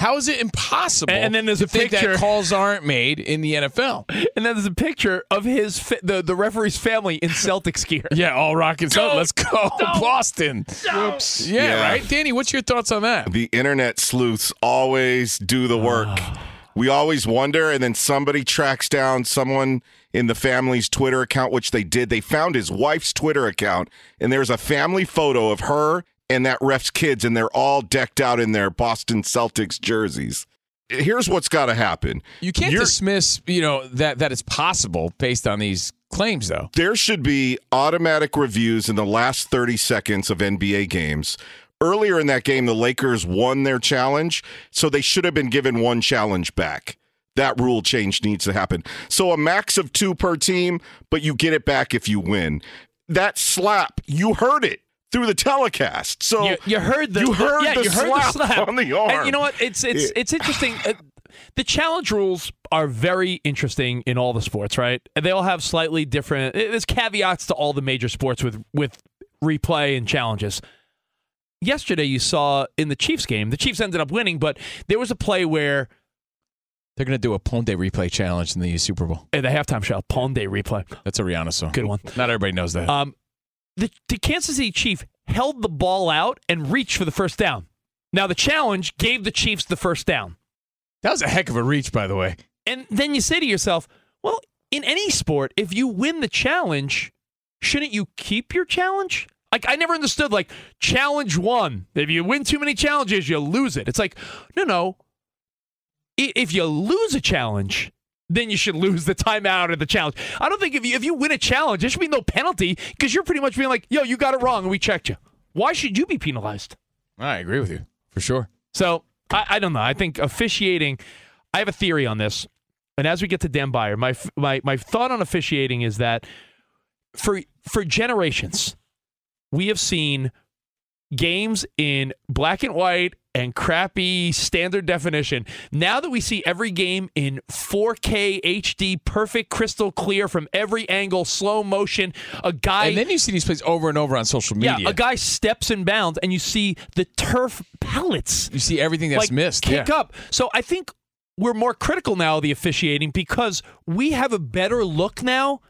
S4: how is it impossible
S5: And then there's
S4: to
S5: a
S4: think
S5: picture-
S4: that calls aren't made in the NFL? [LAUGHS]
S5: And then there's a picture of his fa- the the referee's family in Celtics gear. [LAUGHS]
S4: Yeah, all rockets up. Let's go, Boston.
S7: Whoops.
S4: Yeah, right. Danny, what's your thoughts on that?
S7: The internet sleuths always do the work. Ah. we always wonder, and then somebody tracks down someone in the family's Twitter account, which they did. They found his wife's Twitter account, and there's a family photo of her and that ref's kids, and they're all decked out in their Boston Celtics jerseys. Here's what's got to happen.
S4: You can't
S7: You're-
S4: dismiss, you know, that that it's possible based on these claims, though.
S7: There should be automatic reviews in the last 30 seconds of NBA games. Earlier in that game, the Lakers won their challenge, so they should have been given one challenge back. That rule change needs to happen. So a max of two per team, but you get it back if you win. That slap, you heard it through the telecast. So
S5: you, you heard the
S7: you heard
S5: yeah,
S7: the,
S5: you heard
S7: slap,
S5: the slap
S7: on the arm.
S5: And you know what? It's it's
S7: Yeah.
S5: it's interesting. Uh, the challenge rules are very interesting in all the sports, right? And they all have slightly different. uh, There's caveats to all the major sports with with replay and challenges. Yesterday, you saw in the Chiefs game, the Chiefs ended up winning, but there was a play where
S4: They're going to do a Pon de replay challenge in the Super Bowl.
S5: at the halftime show, Pon de replay.
S4: That's a Rihanna song.
S5: Good one.
S4: Not everybody knows that.
S5: Um, the, the Kansas City Chief held the ball out and reached for the first down. Now the challenge gave the Chiefs the first down.
S4: that was a heck of a reach, by the way.
S5: And then you say to yourself, well, in any sport, if you win the challenge, shouldn't you keep your challenge? Like I never understood like challenge one. If you win too many challenges, you lose it. It's like, no, no. If you lose a challenge, then you should lose the timeout or the challenge. I don't think if you if you win a challenge, there should be no penalty because you're pretty much being like, yo, you got it wrong and we checked you. Why should you be penalized?
S4: I agree with you for sure.
S5: So I, I don't know. I think officiating. I have a theory on this, and as we get to Dan Byer, my my my thought on officiating is that for for generations, we have seen games in black and white and crappy standard definition. Now that we see every game in 4K HD, perfect, crystal clear from every angle, slow motion, a guy
S4: And then you see these plays over and over on social media.
S5: yeah, a guy steps in bounds, and you see the turf pellets.
S4: You see everything that's
S5: like,
S4: missed.
S5: Kick
S4: yeah.
S5: up. So I think we're more critical now of the officiating because we have a better look now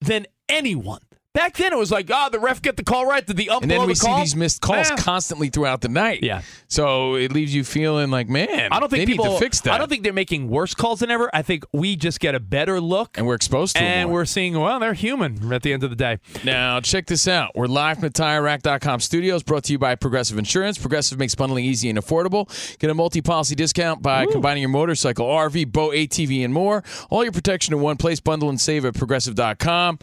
S5: than anyone. Back then, it was like, oh, the ref get the call right. Did the ump
S4: And then we
S5: the
S4: see
S5: call?
S4: these missed calls constantly throughout the night.
S5: Yeah.
S4: So it leaves you feeling like, man,
S5: I don't think
S4: they
S5: people
S4: need to fix that.
S5: I don't think they're making worse calls than ever. I think we just get a better look,
S4: and we're exposed to it
S5: and we're seeing well, they're human at the end of the day.
S4: Now, check this out. We're live from the TireRack.com studios, brought to you by Progressive Insurance. Progressive makes bundling easy and affordable. Get a multi-policy discount by combining your motorcycle, RV, boat, ATV, and more. All your protection in one place. Bundle and save at Progressive.com.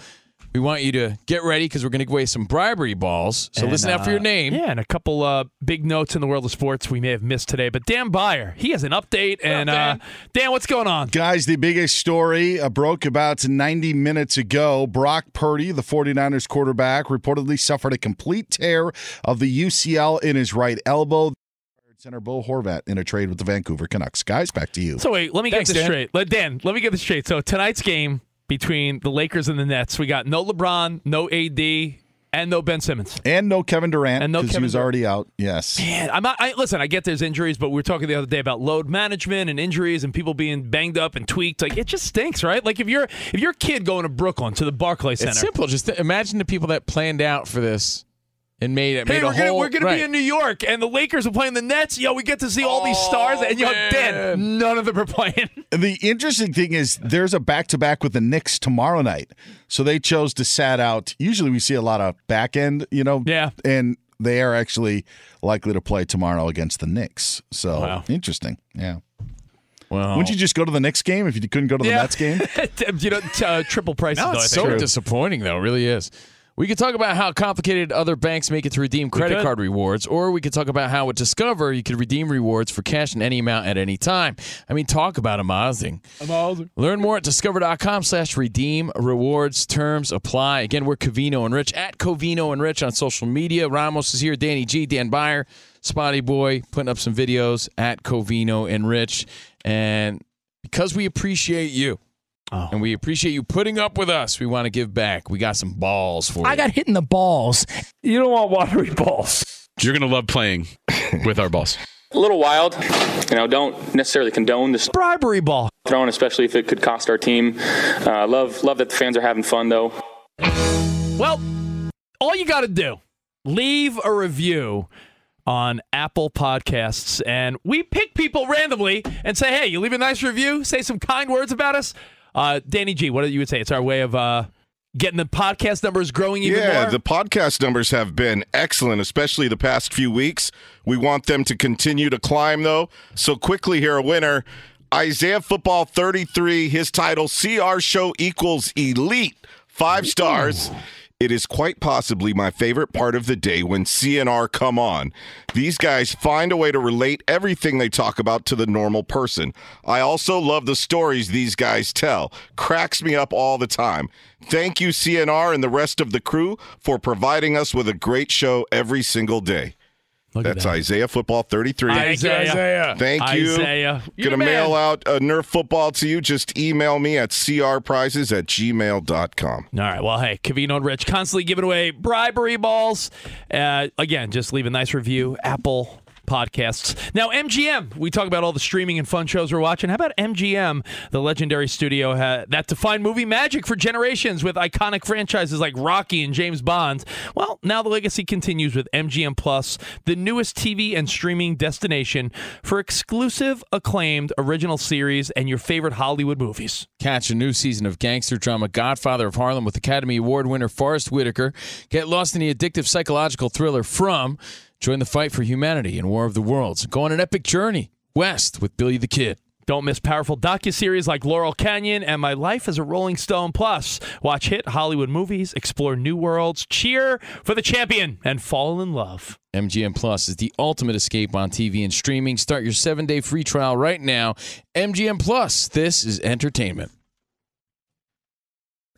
S4: We want you to get ready because we're going to give away some bribery balls. So
S5: And,
S4: listen out for your
S5: uh,
S4: name.
S5: Yeah, and a couple uh, big notes in the world of sports we may have missed today. But Dan Byer, he has an update. And uh, Dan, what's going on?
S11: Guys, the biggest story uh, broke about 90 minutes ago. Brock Purdy, the 49ers quarterback, reportedly suffered a complete tear of the UCL in his right elbow. Center Bo Horvat in a trade with the Vancouver Canucks. Guys, back to you.
S5: So wait, let me
S11: Thanks,
S5: get this
S11: Dan.
S5: straight. Let Dan, let me get this straight. So tonight's game between the Lakers and the Nets, we got no LeBron, no AD, and no Ben Simmons.
S11: And no Kevin Durant
S5: And no
S11: because he
S5: Kevin
S11: was
S5: Durant.
S11: already out. Yes.
S5: Man, I'm not. I, listen, I get there's injuries, but we were talking the other day about load management and injuries and people being banged up and tweaked. Like it just stinks, right? Like if you're if you're a kid going to Brooklyn to the Barclays Center,
S4: It's simple. Just imagine the people that planned out for this and made it.
S5: Hey,
S4: made a
S5: we're gonna,
S4: whole,
S5: we're gonna
S4: right.
S5: be in New York, and the Lakers are playing the Nets. Yo, we get to see all these stars, and yo, Dan, none of them are playing. [LAUGHS]
S11: The interesting thing is there's a back to back with the Knicks tomorrow night. So they chose to sat out. Usually we see a lot of back end, you know.
S5: Yeah.
S11: And they are actually likely to play tomorrow against the Knicks. So
S5: Wow.
S11: interesting. Yeah.
S4: Well,
S11: Wouldn't you just go to the Knicks game if you couldn't go to the
S5: Yeah.
S11: Mets game? [LAUGHS]
S5: you know, t- uh, triple prices.
S4: No,
S5: though, I
S4: it's
S5: think.
S4: so disappointing, though. It really is. We could talk about how complicated other banks make it to redeem credit card rewards, or we could talk about how with Discover you could redeem rewards for cash in any amount at any time. I mean, talk about amazing.
S5: Amazing.
S4: Learn more at discover.com slash redeem rewards. Terms apply. Again, we're Covino and Rich at Covino and Rich on social media. Ramos is here, Danny G, Dan Byer, Spotty Boy, putting up some videos at Covino and Rich. And because we appreciate you, and we appreciate you putting up with us, we want to give back. We got some balls for you.
S12: I got hit in the balls. You don't want watery balls.
S10: You're going to love playing with our balls.
S13: a little wild. You know, don't necessarily condone this
S5: bribery ball
S13: thrown, especially if it could cost our team. Uh, love love that the fans are having fun though.
S5: Well, all you got to do, leave a review on Apple Podcasts, and we pick people randomly and say, "Hey, you leave a nice review, say some kind words about us." Uh, Danny G, what do you would say? It's our way of uh, getting the podcast numbers growing even
S7: yeah,
S5: more.
S7: the podcast numbers have been excellent, especially the past few weeks. We want them to continue to climb, though. So quickly here, a winner. Isaiah Football 33, his title, CR Show equals elite. Five stars. It is quite possibly my favorite part of the day when CNR come on. These guys find a way to relate everything they talk about to the normal person. I also love the stories these guys tell. Cracks me up all the time. Thank you, CNR, and the rest of the crew for providing us with a great show every single day. That's Isaiah Football 33.
S5: Thank you, Isaiah.
S7: Thank you.
S5: Isaiah. You're
S7: Gonna mail out a Nerf football to you. Just email me at crprizes at gmail.com.
S5: All right. Well, hey, Covino and Rich constantly giving away bribery balls. Uh, again, just leave a nice review. Apple podcasts. Now, MGM, we talk about all the streaming and fun shows we're watching. How about MGM, the legendary studio ha- that defined movie magic for generations with iconic franchises like Rocky and James Bond? Well, now the legacy continues with MGM Plus, the newest TV and streaming destination for exclusive, acclaimed original series and your favorite Hollywood movies.
S4: Catch a new season of gangster drama Godfather of Harlem with Academy Award winner Forest Whitaker. Get lost in the addictive psychological thriller From. Join the fight for humanity in War of the Worlds. Go on an epic journey west with Billy the Kid.
S5: Don't miss powerful docuseries like Laurel Canyon and My Life as a Rolling Stone. Plus, watch hit Hollywood movies, explore new worlds, cheer for the champion, and fall in love.
S4: MGM Plus is the ultimate escape on TV and streaming. Start your seven day free trial right now. MGM Plus, this is entertainment.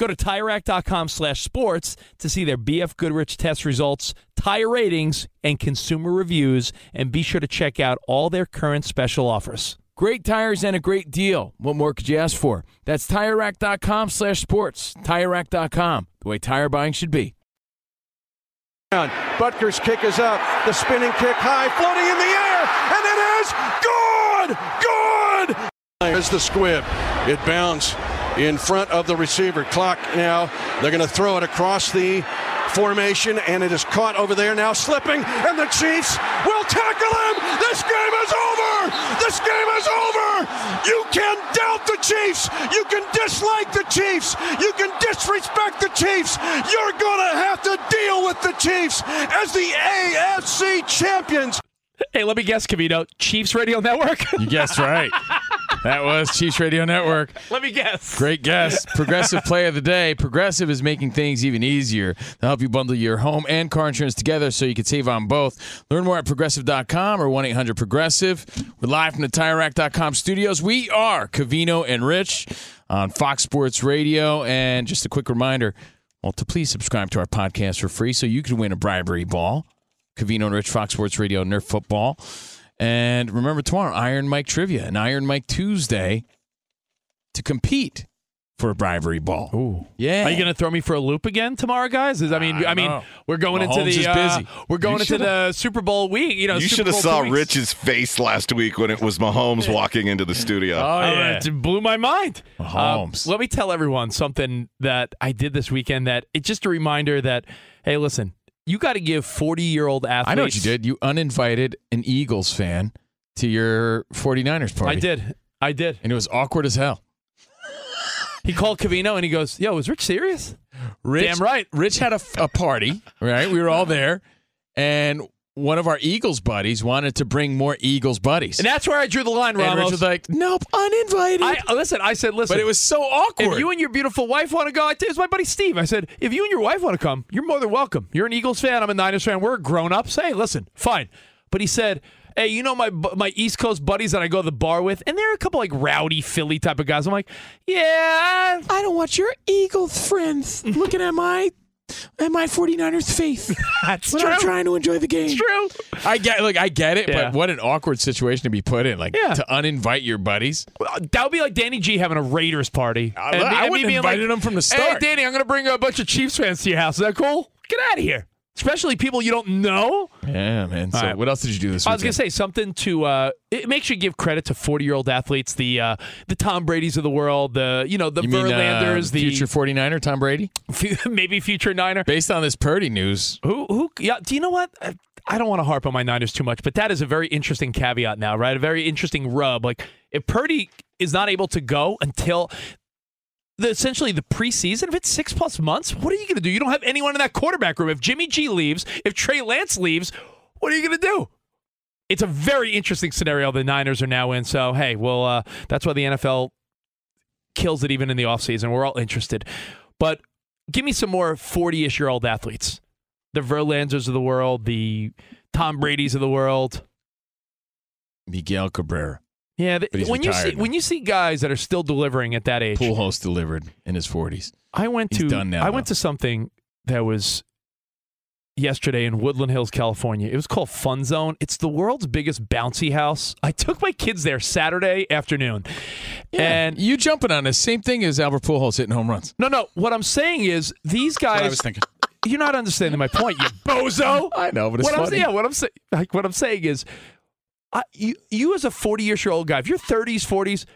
S5: Go to TireRack.com slash sports to see their BF Goodrich test results, tire ratings, and consumer reviews, and be sure to check out all their current special offers.
S1: Great tires and a great deal. What more could you ask for? That's TireRack.com slash sports. TireRack.com, the way tire buying should be.
S14: Butker's kick is up. The spinning kick high, floating in the air, and it is good! Good! There's the squib. It bounds in front of the receiver. Clock now. They're going to throw it across the formation, and it is caught over there now, slipping, and the Chiefs will tackle him. This game is over. This game is over. You can doubt the Chiefs. You can dislike the Chiefs. You can disrespect the Chiefs. You're going to have to deal with the Chiefs as the AFC champions.
S5: Hey, let me guess, Covino. Chiefs Radio Network?
S4: You guessed right. [LAUGHS] that was Chiefs Radio Network.
S5: Let me guess.
S4: Great guess. Progressive play of the day. Progressive is making things even easier to help you bundle your home and car insurance together so you can save on both. Learn more at progressive.com or 1 800 Progressive. We're live from the TireRack.com studios. We are Covino and Rich on Fox Sports Radio. And just a quick reminder well, to please subscribe to our podcast for free so you can win a bribery ball. Covino and Rich, Fox Sports Radio, Nerf Football. And remember tomorrow, Iron Mike Trivia and Iron Mike Tuesday to compete for a bribery ball.
S5: Ooh.
S4: Yeah.
S5: Are you going to throw me for a loop again tomorrow, guys? Is, I mean, I,
S4: I
S5: mean,
S4: know.
S5: we're going
S4: Mahomes
S5: into the
S4: is
S5: uh, we're going
S7: You
S5: into the Super Bowl week. You know,
S7: you should have saw
S5: weeks.
S7: Rich's face last week when it was Mahomes walking into the studio.
S5: Oh, yeah, it blew my mind.
S4: Mahomes.
S5: Uh, let me tell everyone something that I did this weekend. That it's just a reminder that hey, listen, you got to give forty-year-old athletes.
S4: I know what you did. You uninvited an Eagles fan to your 49ers party.
S5: I did. I did.
S4: And it was awkward as hell.
S5: He called Covino and he goes, "Yo, is Rich serious?"
S4: Rich,
S5: Damn right.
S4: Rich had a, a party, right? We were all there. And one of our Eagles buddies wanted to bring more Eagles buddies.
S5: And that's where I drew the line,
S4: And
S5: Ramos.
S4: Rich was like, nope, uninvited.
S5: I uh, listen. I said, listen.
S4: but it was so awkward.
S5: If you and your beautiful wife want to go, I it was my buddy Steve. I said, if you and your wife want to come, you're more than welcome. You're an Eagles fan. I'm a Niners fan. We're grown ups. Hey, listen, fine. But he said, hey, you know my my East Coast buddies that I go to the bar with, and they're a couple like rowdy Philly type of guys. I'm like, yeah,
S4: I don't want your Eagles friends looking at my at my 49ers faith. [LAUGHS]
S5: that's
S4: when
S5: true.
S4: I'm trying to enjoy the game.
S5: It's true.
S4: I get look, I get it,
S5: Yeah.
S4: but what an awkward situation to be put in. Like
S5: Yeah.
S4: to uninvite your buddies.
S5: That would be like Danny G having a Raiders party.
S4: Uh, I-
S5: And me-
S4: I wouldn't
S5: being
S4: invited
S5: like,
S4: him from the start. Hey.
S5: Danny, I'm going to bring a bunch of Chiefs fans to your house. Is that cool? Get out of here. Especially people you don't know.
S4: Yeah, man. So
S5: right.
S4: what else did you do this week?
S5: I was
S4: weekend?
S5: gonna say something to. Uh, it makes you give credit to forty-year-old athletes, the uh, the Tom Brady's of the world, the you know the
S4: you mean, uh,
S5: Verlanders, the
S4: future 49er Tom Brady? [LAUGHS]
S5: maybe future Niner.
S4: Based on this Purdy news,
S5: Who who? Yeah. Do you know what? I- I don't want to harp on my Niners too much, but that is a very interesting caveat now, right? A very interesting rub. Like if Purdy is not able to go until the, essentially the preseason. If it's six plus months, what are you going to do? You don't have anyone in that quarterback room. If Jimmy G leaves, if Trey Lance leaves, what are you going to do? It's a very interesting scenario the Niners are now in. So, hey, well, uh, that's why the NFL kills it even in the offseason. We're all interested. But give me some more 40 ish year old athletes the Verlanders of the world, the Tom Brady's of the world.
S4: Miguel Cabrera.
S5: Yeah,
S4: But he's
S5: when you see
S4: now.
S5: when you see guys that are still delivering at that age,
S4: host delivered in his 40s.
S5: I went
S4: He's
S5: to
S4: done now,
S5: I went to something that was yesterday in Woodland Hills, California. It was called Fun Zone. It's the world's biggest bouncy house. I took my kids there Saturday afternoon. And
S4: you jumping on this same thing as Albert Pujols hitting home runs.
S5: No, no. What I'm saying is these guys.
S4: what I was thinking.
S5: You're not understanding my point, you bozo. [LAUGHS]
S4: I know, but it's
S5: what I'm,
S4: funny.
S5: yeah, what I'm saying, like what I'm saying is, I, you, you as a 40 year old guy, if you're 30s, 40s,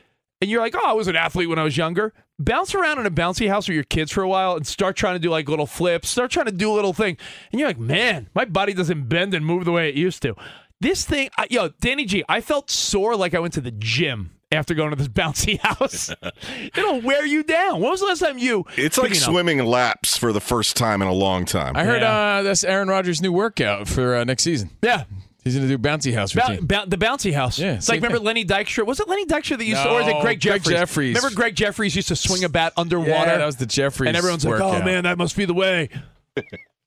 S5: and you're like, oh, I was an athlete when I was younger, bounce around in a bouncy house with your kids for a while and start trying to do like little flips, start trying to do a little thing, and you're like, man, my body doesn't bend and move the way it used to. This thing, I, yo, Danny G, I felt sore like I went to the gym after going to this [LAUGHS] bouncy house. [LAUGHS] It'll wear you down. When was the last time you?
S7: It's like
S5: you know,
S7: swimming laps for the first time in a long time.
S4: I heard uh, that's Aaron Rodgers' new workout for uh, next season.
S5: Yeah.
S4: He's going to do bouncy house routine.
S5: ba- the bouncy house.
S4: Yeah,
S5: it's like remember
S4: thing.
S5: Lenny Dykstra? Was it Lenny Dykstra that used to, or is it
S4: No,
S5: Greg
S4: Greg
S5: Jefferies?
S4: Jefferies.
S5: Remember Greg Jefferies used to swing a bat underwater?
S4: Yeah, that was the Jefferies
S5: And everyone's like, "Oh man, that must be the way." [LAUGHS]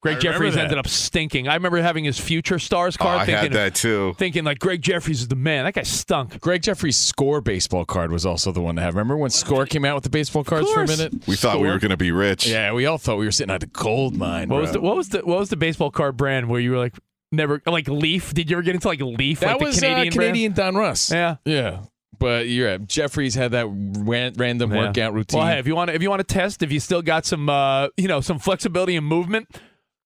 S5: Greg Jefferies
S4: that.
S5: ended up stinking. I remember having his future stars
S7: Oh,
S5: card.
S7: I
S5: thinking,
S7: had that too.
S5: Thinking like Greg Jefferies is the man. That guy stunk.
S4: Greg Jefferies' score baseball card was also the one to have. Remember when Score came out with the baseball cards for a minute?
S7: We thought we were going to be rich.
S4: Yeah, we all thought we were sitting at the gold mine.
S5: What
S4: bro.
S5: was the what was the what was the baseball card brand where you were like never like Leaf? Did you ever get into like Leaf?
S4: that
S5: like
S4: was
S5: the Canadian
S4: uh. Canadian Donruss.
S5: Yeah.
S4: yeah. But you're right. Jefferies had that ran- random
S5: Yeah.
S4: workout routine.
S5: Well, hey, if you want to, if you want to test, if you still got some, uh, you know, some flexibility and movement,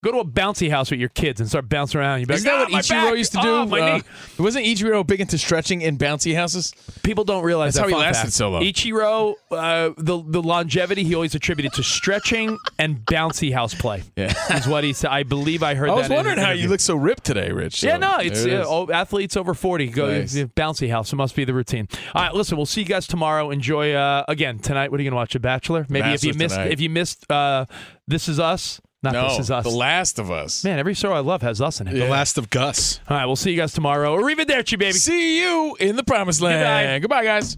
S5: go to a bouncy house with your kids and start bouncing around. You be
S4: Isn't that
S5: "Ah,
S4: what Ichiro used to do?
S5: Oh,
S4: Uh. Wasn't Ichiro big into stretching in bouncy houses?
S5: People don't realize
S4: That's
S5: that
S4: how he lasted
S5: fact.
S4: so long.
S5: Ichiro, uh, the the longevity he always attributed to stretching and bouncy house play.
S4: Yeah.
S5: is what he said. I believe I heard. That.
S4: I was
S5: in
S4: wondering how you look so ripped today, Rich.
S5: Yeah, no, it's
S4: it
S5: uh, athletes over forty go
S4: Nice.
S5: bouncy house. It must be the routine. All right, listen, we'll see you guys tomorrow. Enjoy uh, again tonight. What are you going to watch? A Bachelor? Maybe if you missed
S4: tonight.
S5: if you missed uh, This Is Us. Not
S4: no,
S5: This Is Us.
S4: The Last of Us.
S5: Man, every show I love has us in it.
S4: Yeah.
S10: The Last of Gus.
S5: All right, we'll see you guys tomorrow. Arrivederci, baby.
S4: See you in the promised land. Goodbye, guys.